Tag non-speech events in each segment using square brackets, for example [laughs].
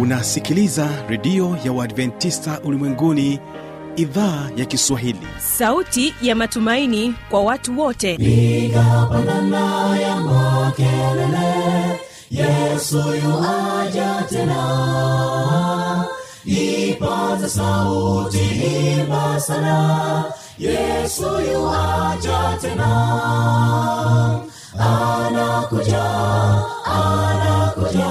unasikiliza redio ya uadventista ulimwenguni idhaa ya kiswahili. Sauti ya matumaini kwa watu wote. Igapanana ya makelele yesu yuaja tena. Ipaza sauti himbasana yesu yuaja tena. Anakuja anakuja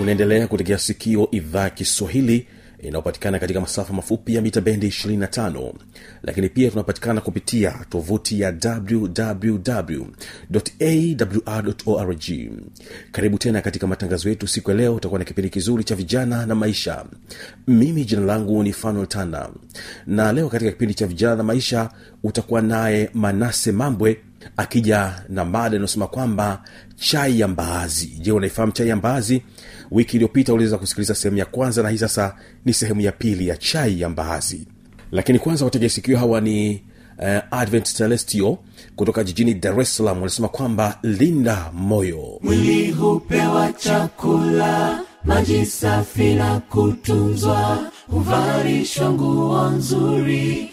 unaendelea kutegea sikio idhaa ya kiswahili inayopatikana katika masafa mafupi ya mita bendi 25 lakini pia tunapatikana kupitia tovuti ya wwwawrorg karibu tena katika matangazo yetu siku ya leo utakuwa na kipindi kizuri cha vijana na maisha. Mimi jina langu ni fanuel tanda na leo katika kipindi cha vijana na maisha utakuwa naye manase mambwe akija na mada inayosema kwamba chai ya mbaazi. Je unaifahamu chai ya mbaazi wiki iliyopita uliweza kusikiliza sehemu ya kwanza na hii sasa ni sehemu ya pili ya chai ya mbaazi. Lakini kwanza wategesikio hawa ni uh, advent celestio kutoka jijini dar es salaam. Wanasema kwamba linda moyo. Mwili hupewa chakula maji safi na kutunzwa huvarishwa nguo nzuri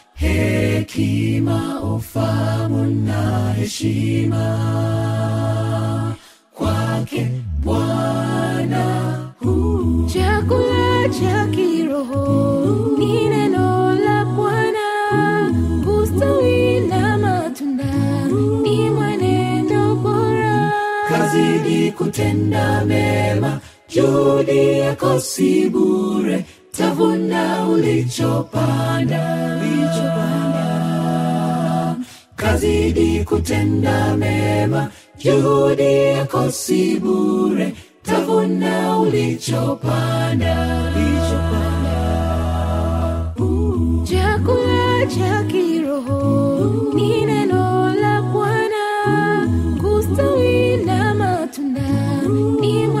hekima ufamu na heshima. Kwake bwana chakula cha kiroho ni neno la bwana. Ustawi na matunda ni mwenendo bora. Kazidi kutenda mema juhudi yako si bure tavuna ulichopanda. Ulichopanda. Kazidi kutenda mema. Juhudi yako si bure. Tavuna ulichopanda. Ulichopanda. Chakula cha kiroho ni neno la bwana. Kustawi na matunda ni bora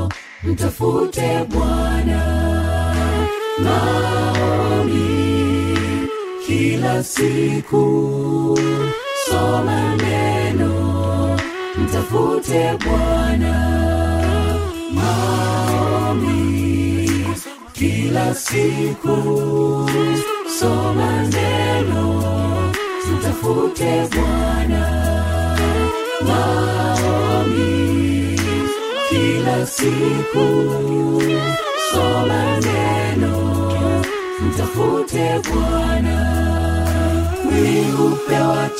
mtafute bwana. Maoni kila siku. Soma neno. Mtafute bwana. Maoni kila siku. Soma neno. Mtafute bwana. Maombi kila siku. Soma neno mtafute bwana. Mwili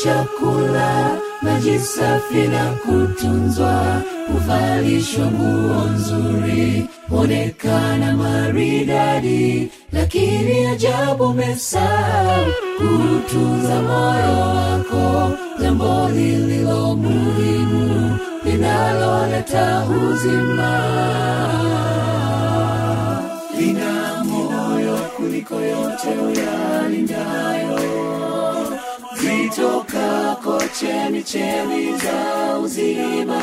chakula maji safi na kutunzwa. Huvalishwa nguo nzuri huonekana maridadi. Lakini ajabu mesaa kutunza moyo wako jambo lililo muhimu linaloleta uzima lina moyo kuliko yote uyalindayo. Zitokako chemichemi za uzima.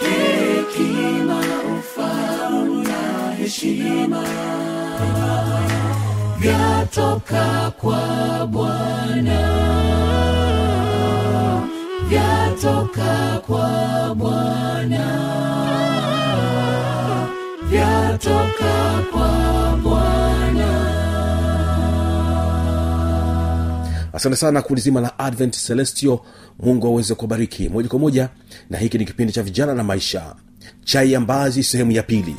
Hekima ufahamu na heshima. Vyatoka kwa bwana vyatoka kwa bwana. Vyatoka kwa bwana. Asante sana kundi zima la advent celestio mungu aweze kubariki moja kwa moja na hiki ni kipindi cha vijana na maisha. Chai ya mbazi sehemu ya pili.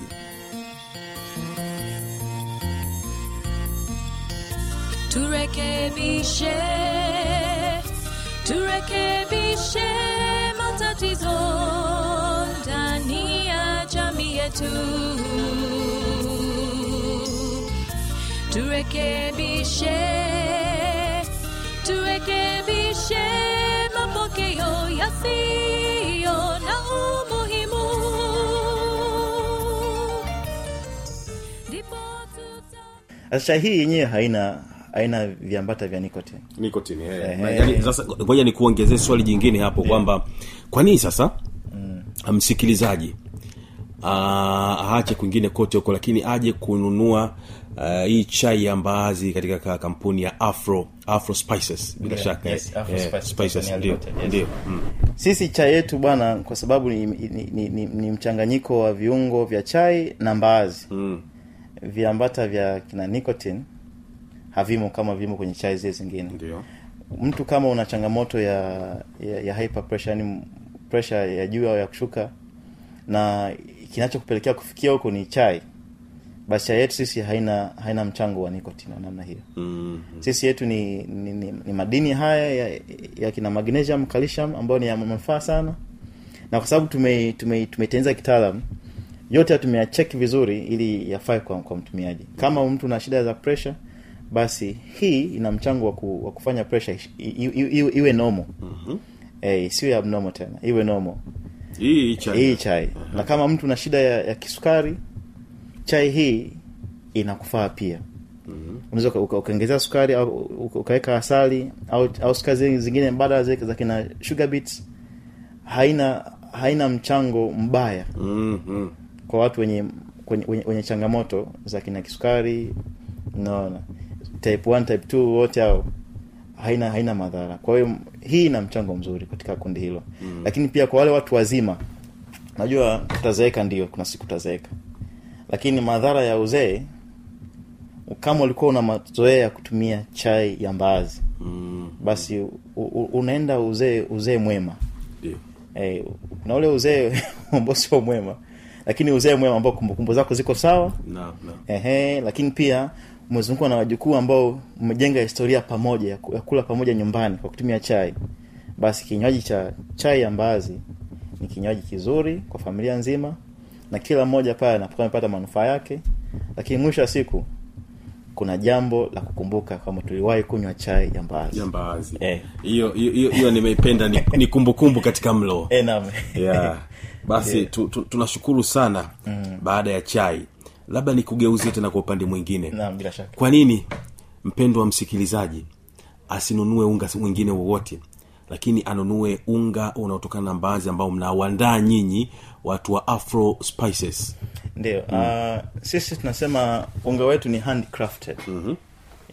Turekebishe turekebishe yetu turekebishe turekebishe mapokeo yasiyo na umuhimu sasa hii yenyewe haina haina viambata vya nicotine nikotini Ehe. yani, sasa ngoja ni kuongezee swali jingine hapo kwamba kwa nini sasa mm. msikilizaji aache kwingine kote huko lakini aje kununua uh, hii chai ya mbaazi katika kampuni ya afro afro spices bila Yeah, shaka yes, Afro eh, Spices spices Tanzania ndio yes. mm. sisi chai yetu bwana kwa sababu ni, ni, ni, ni, ni mchanganyiko wa viungo vya chai na mbaazi Mm. viambata vya kina nicotine havimo kama vimo kwenye chai zile zingine ndio mtu kama una changamoto ya ya, ya hyper pressure yani pressure ya juu au ya kushuka na kinachokupelekea kufikia huko ni chai. Basi yetu sisi haina haina mchango wa nicotine wa namna hiyo. Mm. sisi yetu ni, ni, ni, ni madini haya ya, ya kina magnesium calcium ambayo ni ya manufaa sana. Na kwa sababu tume tume tumetengeneza kitaalam yote tumeyacheki vizuri ili yafae kwa, kwa mtumiaji. Kama mtu na shida za pressure basi hii ina mchango wa, ku, wa kufanya pressure iwe, nomo normal. Mm-hmm. eh, isiwe abnormal tena iwe normal hii chai. hii chai. Na kama mtu na shida ya, ya kisukari chai hii inakufaa pia. Unaweza uka- uka- ukaongezea sukari au ukaweka asali au, au sukari zingine mbadala za kina sugar beets haina haina mchango mbaya mm, mm. kwa watu wenye wenye, wenye, wenye changamoto za kina kisukari. Naona type 1 type 2 wote hao haina haina madhara kwa hiyo hii ina mchango mzuri katika kundi hilo mm. lakini pia kwa wale watu wazima najua utazeeka ndio kuna siku utazeeka lakini madhara ya uzee kama ulikuwa una mazoea ya kutumia chai ya mbaazi Mm. basi u, u, unaenda uzee uzee mwema yeah. Hey, na ule uzee [laughs] ambao sio mwema lakini uzee mwema ambao kumbukumbu zako ziko sawa no, na ehe, lakini pia umezungukwa na wajukuu ambao mmejenga historia pamoja ya kula pamoja nyumbani kwa kutumia chai. Basi kinywaji cha chai ya mbaazi ni kinywaji kizuri kwa familia nzima na kila mmoja pale anapokuwa amepata manufaa yake. Lakini mwisho wa siku kuna jambo la kukumbuka kwamba tuliwahi kunywa chai ya mbaazi. Jambazi Eh. hiyo hiyo nimeipenda ni, ni kumbukumbu katika mlo. Eh, [laughs] yeah. basi tu, tu, tunashukuru sana mm. baada ya chai labda nikugeuzie tena kwa upande mwingine. Kwa nini mpendo wa msikilizaji asinunue unga mwingine wowote lakini anunue unga unaotokana na mbaazi ambao mnauandaa nyinyi watu wa afro spices? Ndio mm. uh, sisi tunasema unga wetu ni handcrafted. Mm-hmm.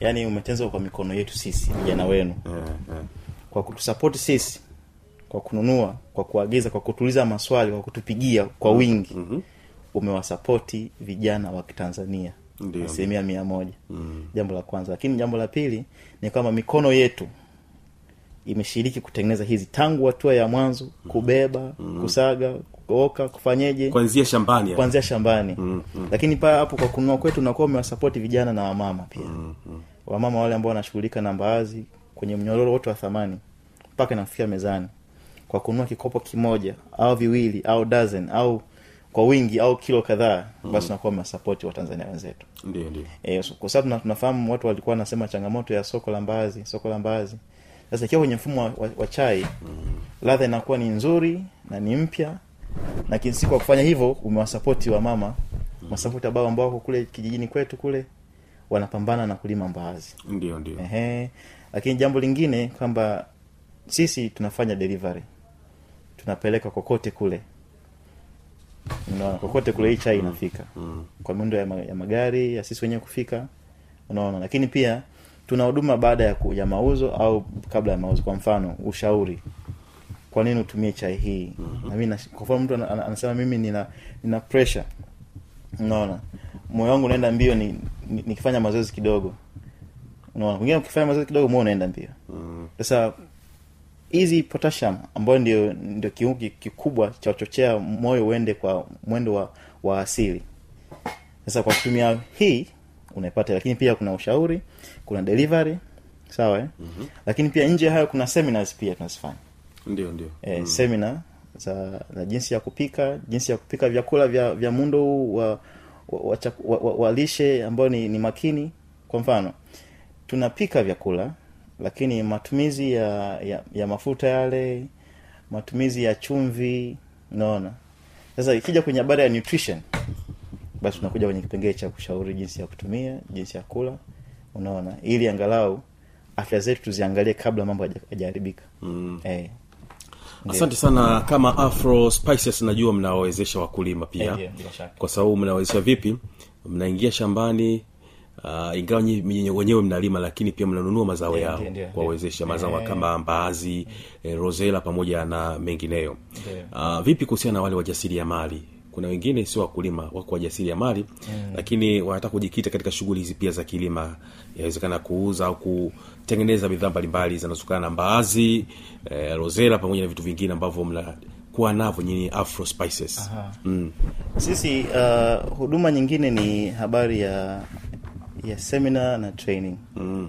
yaani umetenzwa kwa mikono yetu sisi vijana wenu. Kwa kutusapoti sisi kwa kununua kwa kuagiza kwa kutuuliza maswali kwa kutupigia kwa wingi. Mm-hmm. Umewasapoti vijana wa kitanzania asilimia mia moja mm. jambo la kwanza lakini jambo la pili ni kwamba mikono yetu imeshiriki kutengeneza hizi tangu hatua ya mwanzo kubeba mm. kusaga kuoka kufanyeje kuanzia shambani hapa. kuanzia shambani mm, mm. lakini paa hapo kwa kununua kwetu unakuwa umewasapoti vijana na wamama pia mm, mm. wamama wale ambao wanashughulika na mbaazi kwenye mnyororo wote wa thamani mpaka inafikia mezani kwa kununua kikopo kimoja au viwili au dozen au kwa wingi au kilo kadhaa basi unakuwa umewasapoti watanzania wenzetu. Ndio ndio. E, kwa sababu tunafahamu watu walikuwa wanasema changamoto ya soko la mbaazi soko la mbaazi. Sasa ikiwa kwenye mfumo wa, wa, wa chai mm. ladha inakuwa ni nzuri na ni mpya na kinsi kwa kufanya hivyo umewasapoti wa mama. Mm. masapoti ambao ambao wako kule kijijini kwetu kule wanapambana na kulima mbaazi. Ndio ndio. Ehe. lakini jambo lingine kwamba sisi tunafanya delivery. Tunapeleka kokote kule unaona? Kokote kule hii chai inafika. Kwa miundo ya, ma, ya magari ya sisi wenyewe kufika. Unaona? Lakini pia tuna huduma baada ya, ku, ya mauzo au kabla ya mauzo. Kwa mfano ushauri. Kwa nini utumie chai hii? Mm-hmm. na mimi kwa mfano mtu ana- ana- anasema mimi nina nina pressure. Unaona? Moyo wangu unaenda mbio ni, ni, nikifanya mazoezi kidogo. Unaona? Wengine ukifanya mazoezi kidogo moyo unaenda mbio. Sasa hizi potassium ambayo ndio ndio kiungo kikubwa cha uchochea moyo uende kwa mwendo wa, wa asili sasa kwa kutumia hii unaipata lakini pia kuna ushauri kuna delivery sawa eh? mm-hmm. lakini pia nje hayo kuna seminars pia tunazifanya ndio ndio eh, mm. semina za, za jinsi ya kupika jinsi ya kupika vyakula vya, vya muundo huu wa, wa, wa, wa, wa, wa lishe ambayo ni, ni makini kwa mfano tunapika vyakula lakini matumizi ya, ya, ya mafuta yale matumizi ya chumvi unaona. Sasa ikija kwenye habari ya nutrition basi tunakuja kwenye kipengele cha kushauri jinsi ya kutumia jinsi ya kula unaona. Ili angalau afya zetu tuziangalie kabla mambo haja- hajaharibika. Mm. eh, asante sana. Kama afro spices najua mnawawezesha wakulima pia. Bila kwa sababu mnawezesha vipi? Mnaingia shambani uh, ingawa nyi- nyi- wenyewe mnalima lakini pia mnanunua mazao yao kuwawezesha mazao Eh. kama mbaazi eh, rosela pamoja na mengineyo. Uh, vipi kuhusiana na wale wajasiri ya mali kuna wengine sio wakulima wako wajasiri ya mali mm. lakini wanataka kujikita katika shughuli hizi pia za kilima inawezekana kuuza au kutengeneza bidhaa mbalimbali zinazotokana na mbaazi eh, rosela pamoja na vitu vingine ambavyo mnakuwa navyo nyini afro spices. Mm. sisi uh, huduma nyingine ni habari ya ya seminar na training. Mm.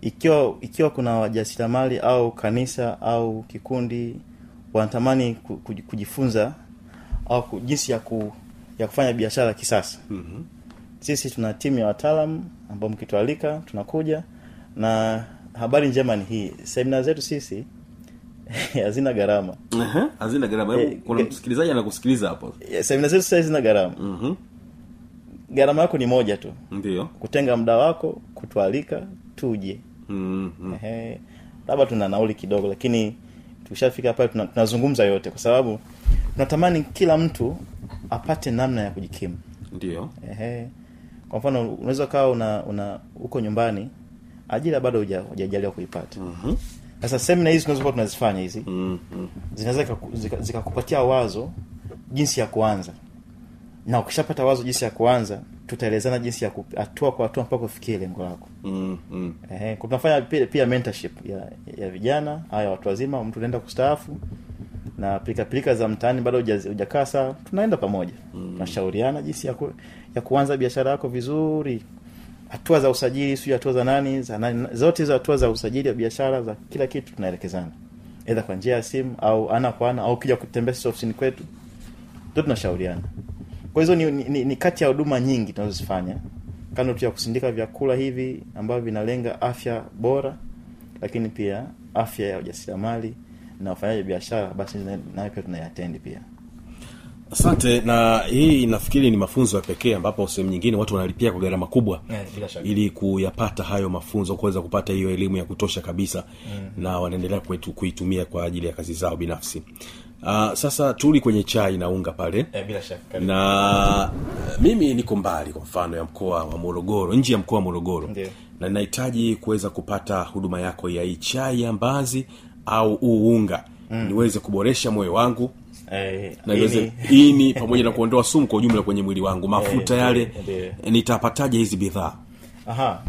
ikiwa ikiwa kuna wajasiriamali au kanisa au kikundi wanatamani kujifunza au jinsi ya ku, ya kufanya biashara kisasa. Mm-hmm. sisi tuna timu ya wataalam ambao mkitualika tunakuja na habari njema ni hii. Semina [laughs] zetu sisi hazina gharama. Hazina gharama. Eh, kuna msikilizaji anakusikiliza hapo. Eh, semina zetu sisi hazina gharama. Mhm. Gharama yako ni moja tu ndio kutenga muda wako kutualika tuje Mm, mm. Ehe, labda tuna nauli kidogo lakini tukishafika pale tuna- tunazungumza yote kwa sababu tunatamani kila mtu apate namna ya kujikimu ndio Ehe. kwa mfano unaweza kawa una una uko nyumbani ajira bado hujajaliwa kuipata Mhm. sasa semina hizi tunazokuwa tunazifanya hizi mm-hmm. zinaweza zikakupatia zika- zikakupatia wazo jinsi ya kuanza na ukishapata wazo jinsi ya kuanza tutaelezana jinsi ya hatua kwa hatua mpaka ufikie lengo lako Mm, mm. Eh, tunafanya pia, pia mentorship ya, ya vijana haya watu wazima mtu unaenda kustaafu na pilika pilika za mtaani bado hujakaa sawa tunaenda pamoja mm. tunashauriana jinsi ya, ku, ya kuanza biashara yako vizuri hatua za usajili sio hatua za nani za nani zote hizo hatua za usajili wa biashara za kila kitu tunaelekezana aidha kwa njia ya simu au ana kwa ana au kija kutembea sisi ofisini kwetu ndio tunashauriana kwa hizo ni, ni, ni, ni kati ya huduma nyingi tunazozifanya. Kando tu ya kusindika vyakula hivi ambavyo vinalenga afya bora lakini pia afya ya ujasiriamali na ufanyaji biashara basi nayo pia tunayatendi pia. Asante na hii nafikiri ni mafunzo ya pekee ambapo sehemu nyingine watu wanalipia kwa gharama kubwa yeah, ili kuyapata hayo mafunzo kuweza kupata hiyo elimu ya kutosha kabisa mm. na wanaendelea kuitumia kwa ajili ya kazi zao binafsi uh, sasa tuli kwenye chai na unga pale. Eh, bila shaka. Na eh, mimi niko mbali kwa mfano ya mkoa wa morogoro nje ya mkoa wa morogoro. Ndio. na ninahitaji kuweza kupata huduma yako ya hii chai ya mbazi au huu unga. Mm. niweze kuboresha moyo wangu. Eh, na niweze ini. [laughs] pamoja na kuondoa sumu kwa ujumla kwenye mwili wangu. Mafuta Eh, yale ndio, nitapataje hizi bidhaa? Aha.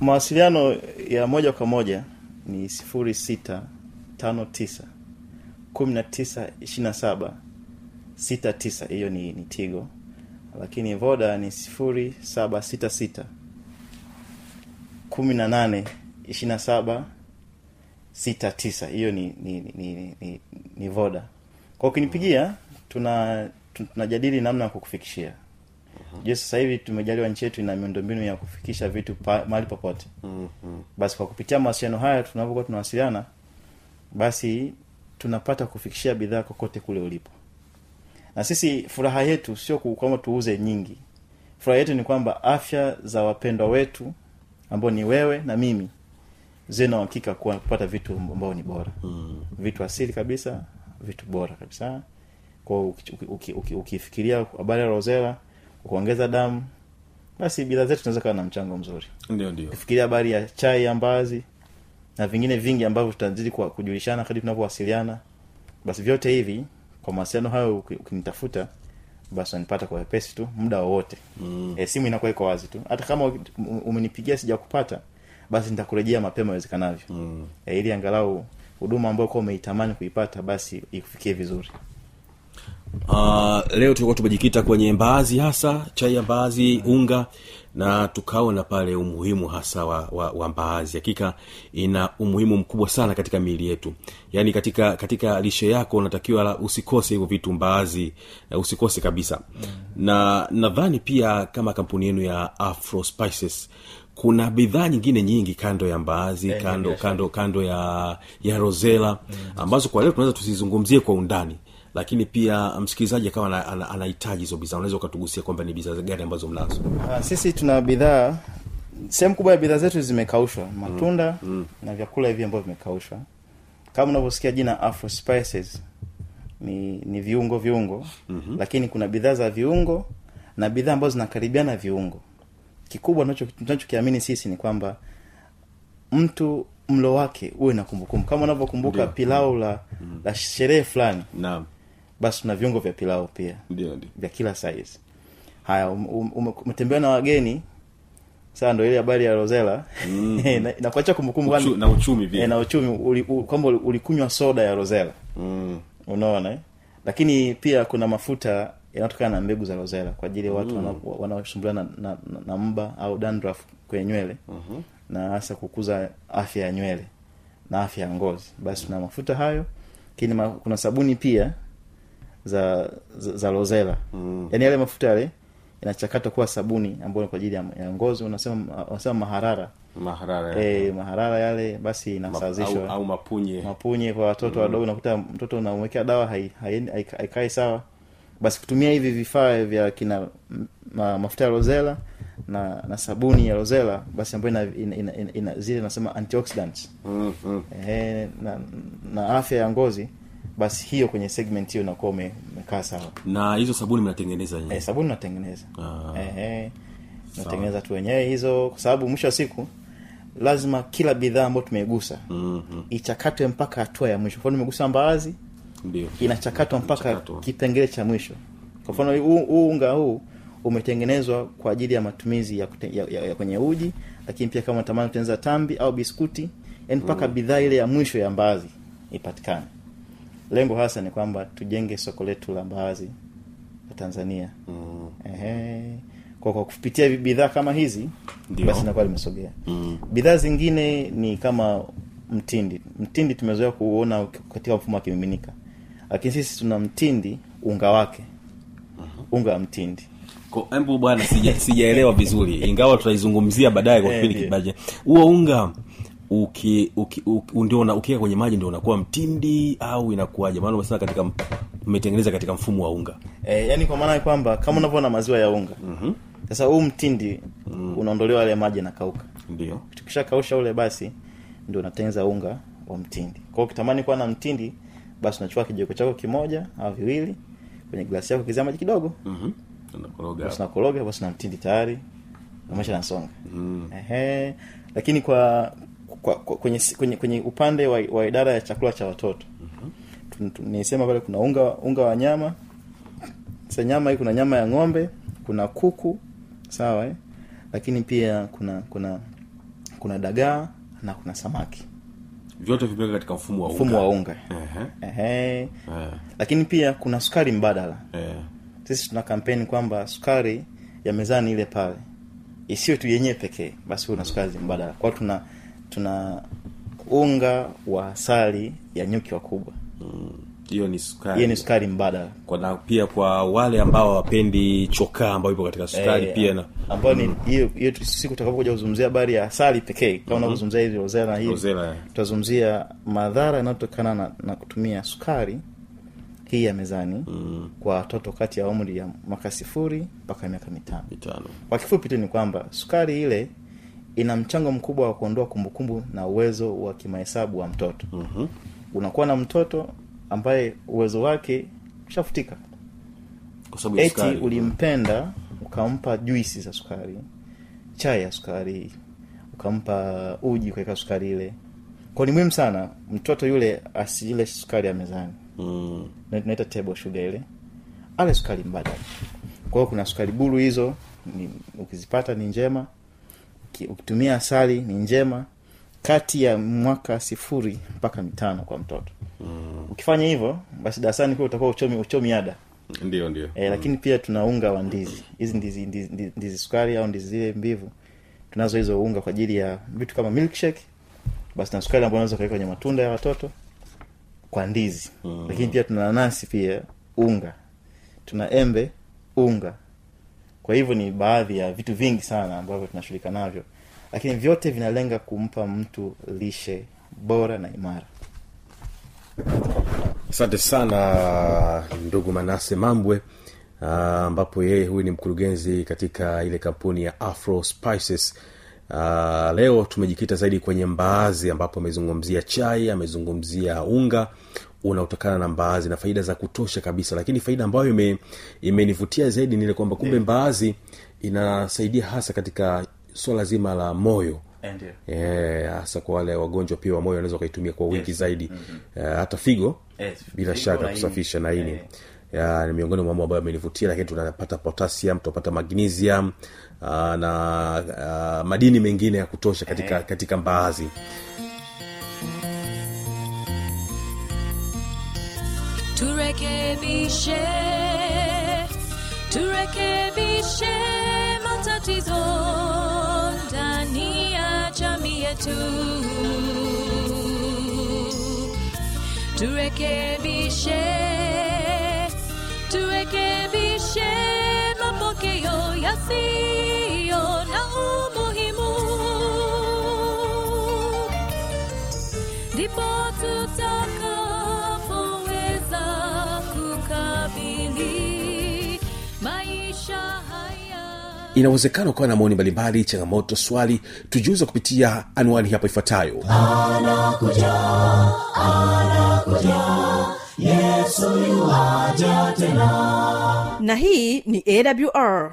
Mawasiliano ya moja kwa moja ni sifuri sita tano tisa kumi na tisa ishiri na saba sita tisa hiyo ni, ni tigo. Lakini voda ni sifuri saba sita sita. kumi na nane ishiri na saba sita tisa hiyo ni ni, ni, ni, ni, ni voda. Kwa ukinipigia tuna tunajadili namna ya kukufikishia. Je sasa hivi tumejaliwa nchi yetu ina miundombinu ya kufikisha vitu pa, mahali popote. Uh-huh. basi kwa kupitia mawasiliano haya tunavyokuwa tunawasiliana basi tunapata kufikishia bidhaa kokote kule ulipo. Na sisi furaha yetu sio kwamba tuuze nyingi. Furaha yetu ni kwamba afya za wapendwa wetu ambao ni wewe na mimi zina uhakika kuwa kupata vitu ambao ni bora. Mm. vitu asili kabisa vitu bora kabisa. Uki- ukifikiria habari ya rozela kuongeza damu basi bidhaa zetu tunaweza kawa na mchango mzuri. Ndio ndio. Ukifikiria habari ya chai ya mbaazi na vingine vingi ambavyo tutazidi kujulishana kadri tunavyowasiliana basi vyote hivi kwa mawasiliano hayo uki- ukinitafuta basi unanipata kwa wepesi tu muda wowote mm. e, simu inakuwa iko wazi tu hata kama um- umenipigia sijakupata basi nitakurejea mapema iwezekanavyo mm. e, ili angalau huduma ambayo kuwa umeitamani kuipata basi ikufikie vizuri uh, leo tulikuwa tumejikita kwenye mbaazi hasa chai ya mbaazi unga na tukaona pale umuhimu hasa wa, wa, wa mbaazi. Hakika ina umuhimu mkubwa sana katika miili yetu. Yaani katika katika lishe yako unatakiwa la- usikose hivyo vitu mbaazi usikose kabisa. Mm. na nadhani pia kama kampuni yenu ya afro spices kuna bidhaa nyingine nyingi kando ya mbaazi Eh, kando kando kando ya ya rosela ambazo kwa leo tunaweza tusizungumzie kwa undani lakini pia msikilizaji akawa ana- ana- anahitaji hizo bidhaa. Unaweza ukatugusia kwamba ni bidhaa gani ambazo mnazo? Ah, sisi tuna bidhaa sehemu kubwa ya bidhaa zetu zimekaushwa. Matunda mm. na vyakula hivi ambavyo vimekaushwa. Kama unavyosikia jina afro spices ni ni viungo viungo. Mm-hmm. lakini kuna bidhaa za viungo na bidhaa ambazo zinakaribiana viungo. Kikubwa tunachokiamini sisi ni kwamba mtu mlo wake uwe na kumbukumbu. Kama unavyokumbuka pilau la, la sherehe fulani. Naam basi tuna viungo vya pilau pia. Ndio ndio. Vya kila size. Haya um- um- na wageni. Saa ndo ile habari ya rozela mm. [laughs] nakuacha kumbukumbu Uchu, na uchumi eh, na uchumi. Uli- u- kwamba ulikunywa soda ya rozela mm. unaona eh? lakini pia kuna mafuta yanayotokana na mbegu za rozela kwa ajili ya watu mm. wanaosumbuliwa na, na, na, na mba au dandruff kwenye nywele. Mm-hmm. na hasa kukuza afya ya nywele na afya ya ngozi. Basi tuna mafuta hayo. Lakini ma, kuna sabuni pia za za, za rosela mm. yaani yale mafuta yale inachakatwa kuwa sabuni ambayo ni kwa ajili ya, ya ngozi unasema unasema maharara. Maharara e, maharara yale basi Ma- inasawazishwa au, au mapunye. Mapunye kwa watoto wadogo unakuta mtoto unamwekea dawa hai- hai- hai- haikai sawa. Basi kutumia hivi vifaa vya kina ma, mafuta ya lozela na na sabuni ya rosela basi ambayo ina, ina, ina, ina, ina zile nasema antioxidants. Mm, mm. E, na, na afya ya ngozi basi hiyo kwenye segment hiyo unakuwa ume- umekaa sawa. Na hizo sabuni mnatengeneza eh, sabuni natengeneza. Ah. eh, natengeneza tu wenyewe hizo kwa sababu mwisho wa siku lazima kila bidhaa ambayo tumeigusa mm-hmm. ichakatwe mpaka hatua ya mwisho. Mfano nimegusa mbaazi ndio. inachakatwa mpaka Mchakato. kipengele cha mwisho. Kwa mfano huu huu unga huu umetengenezwa kwa ajili ya matumizi ya, kute, ya, ya, ya kwenye uji lakini pia kama tamani kutengeneza tambi au biskuti yani mpaka mm. bidhaa ile ya mwisho ya mbaazi ipatikane lengo hasa ni kwamba tujenge soko letu la mbaazi la tanzania. Mm. Ehe. kwa kwa kupitia bidhaa kama hizi Dio. basi nakuwa limesogea. Mm. bidhaa zingine ni kama mtindi. Mtindi tumezoea kuona katika mfumo wa kimiminika. Lakini sisi tuna mtindi unga wake. Unga wa mtindi. Ko- embu bwana sija- sijaelewa vizuri. Ingawa tutaizungumzia baadaye kwa Eh, kipindi kibaje huo unga uki, uki, uki, ndio ukiweka kwenye maji ndio unakuwa mtindi au inakuwaje? Maana umesema katika umetengeneza katika mfumo wa unga. E, yani kwa maana kwamba kama unavyoona maziwa ya unga. Mm-hmm. sasa huu mtindi unaondolewa yale maji yanakauka. Ndio. Tukisha kausha ule basi ndio unatengeneza unga wa mtindi. Kwa hiyo ukitamani kuwa na mtindi basi unachukua kijiko chako kimoja au viwili kwenye glasi yako kizia maji kidogo. Mm-hmm. unakoroga. Basi na mtindi tayari na nasonga mm. ehe. Lakini kwa, kwa, kwa kwenye, kwenye, kwenye upande wa, wa idara ya chakula cha watoto mm-hmm. nisema pale kuna unga unga wa nyama sasa nyama hii kuna nyama ya ng'ombe kuna kuku sawa eh? lakini pia kuna kuna kuna dagaa na kuna samaki vyote vimeweka katika mfumo wa unga mfumo wa unga Ehe. Uh-huh. lakini pia kuna sukari mbadala eh. sisi tuna kampeni kwamba sukari ya mezani ile pale isiyo tu yenyewe pekee basi una na sukari mbadala kwao tuna tuna unga wa asali ya nyuki wakubwa. Hiyo ni sukari. Hiyo ni sukari mbadala. Kwa na pia kwa wale ambao hawapendi chokaa ambayo ipo katika sukari e, pia na ambayo ni hiyo hiyo siku tutakapokuja kuzungumzia habari ya asali pekee kama rozela na hivi Rosella, eh. tutazungumzia madhara yanayotokana na, na kutumia sukari hii ya mezani mm. kwa watoto kati ya umri ya mwaka sifuri mpaka miaka mitano. Mitano. Kwa kifupi tu ni kwamba sukari ile ina mchango mkubwa wa kuondoa kumbukumbu na uwezo wa kimahesabu wa mtoto. Mm-hmm. unakuwa na mtoto ambaye uwezo wake shafutika kwa sababu ya eti ulimpenda ukampa juisi za sukari chai ya sukari ukampa uji kuweka sukari ile. Kwa ni muhimu sana mtoto yule asiile sukari ya mezani. Mm. naita table sugar ile. Ale sukari mbadala. Kwa hiyo kuna sukari buru hizo ni, ukizipata ni njema ukitumia asali ni njema. Kati ya mwaka sifuri mpaka mitano kwa mtoto. Mm. ukifanya hivyo basi darasani kuwa utakuwa uchomi, uchomi ada. Ndio ndio. E, lakini pia tuna unga wa ndizi. Hizi ndizi, ndizi, ndizi, ndizi sukari au ndizi zile mbivu tunazo hizo unga kwa ajili ya vitu kama milkshake. Basi na sukari ambayo unaweza ukaweka kwenye matunda ya watoto kwa ndizi. Mm. lakini pia tuna nanasi pia unga. Tuna embe unga kwa hivyo ni baadhi ya vitu vingi sana ambavyo tunashughulika navyo. Lakini vyote vinalenga kumpa mtu lishe bora na imara. Asante sana ndugu manase mambwe ambapo ambapo yeye huyu ni mkurugenzi katika ile kampuni ya afro spices. Uh, leo tumejikita zaidi kwenye mbaazi ambapo amezungumzia chai amezungumzia unga unaotokana na mbaazi na faida za kutosha kabisa. Lakini faida ambayo ime- imenivutia zaidi ni ile kwamba kumbe mbaazi inasaidia hasa katika swala zima la moyo. Ndio Eh, hasa kwa wale wagonjwa pia wa moyo wanaweza wakaitumia kwa wingi Yes. zaidi. Eh, hata figo. Yes, bila figo shaka kusafisha na ini yeah ni miongoni mwa mambo ambayo amenivutia lakini tunapata potassium tunapata magnesium uh, na uh, madini mengine ya kutosha katika Eh. katika mbaazi turekebishe turekebishe matatizo ndani ya jamii yetu. Turekebishe turekebishe mapokeo yasiyo na umuhimu inawezekana ukawa na maoni mbalimbali changamoto swali. Tujiuza kupitia anwani hapo ifuatayo. Na hii ni awr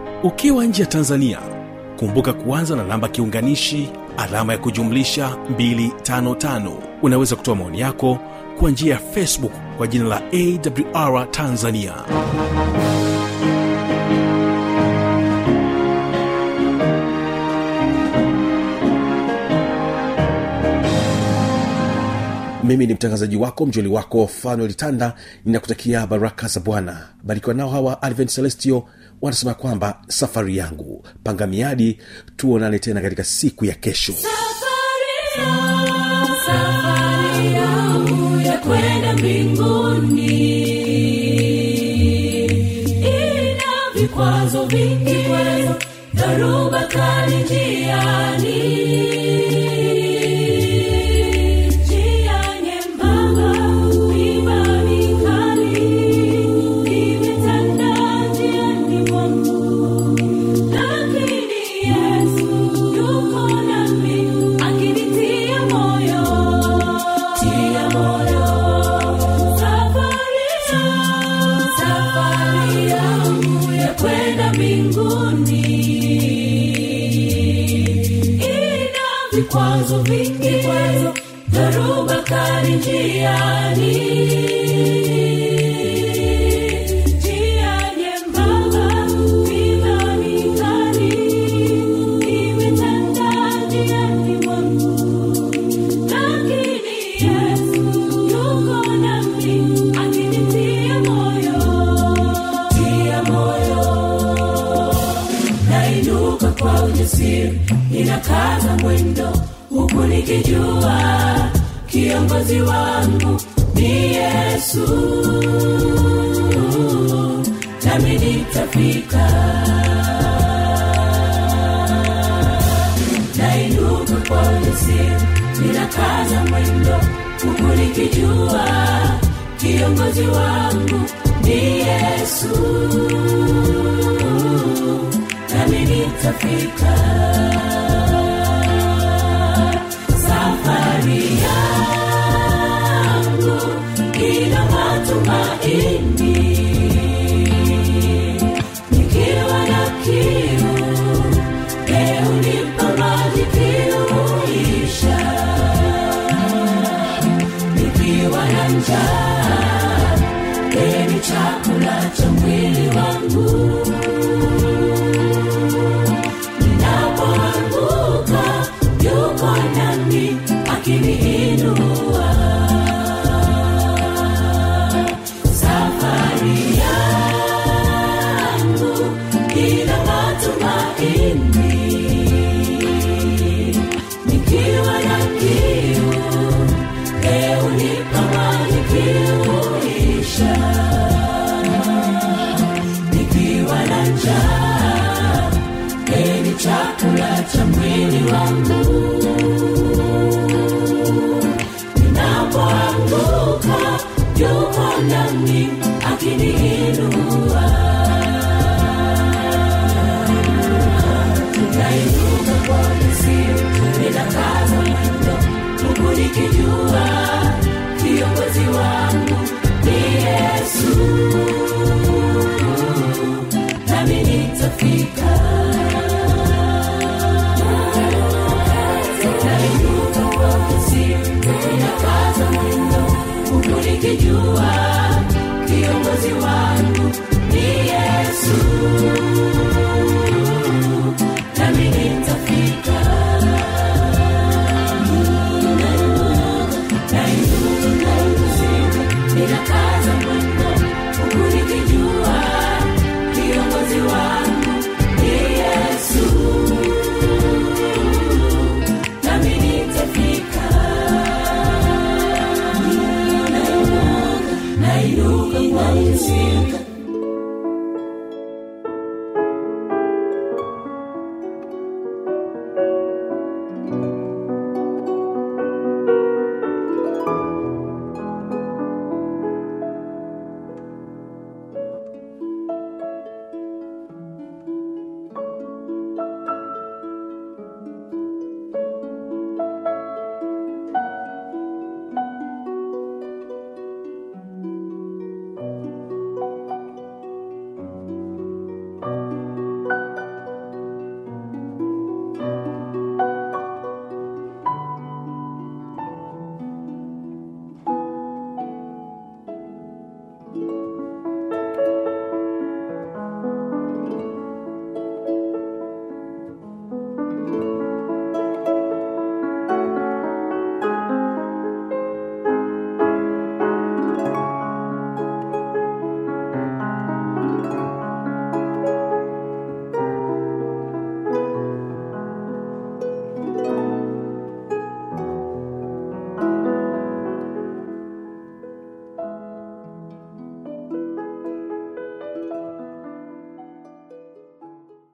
ukiwa nje ya tanzania kumbuka kuanza na namba kiunganishi alama ya kujumlisha 255 unaweza kutoa maoni yako kwa njia ya facebook kwa jina la awr tanzania. Mimi ni mtangazaji wako mjoli wako fanuel tanda ninakutakia baraka za bwana. Barikiwa nao hawa advent celestio wanasema kwamba safari yangu panga miadi tuonane tena katika siku ya kesho. Safari ina vikwazo vingi dharuba kali njiani kwenda mbinguni. Ina vikwazo vingi dharuba kali njiani nikijua kiongozi wangu ni yesu. Nami nitafika. Nainuka kwa ninakaza mwendo huku nikijua kiongozi wangu ni yesu. Nami nitafika. He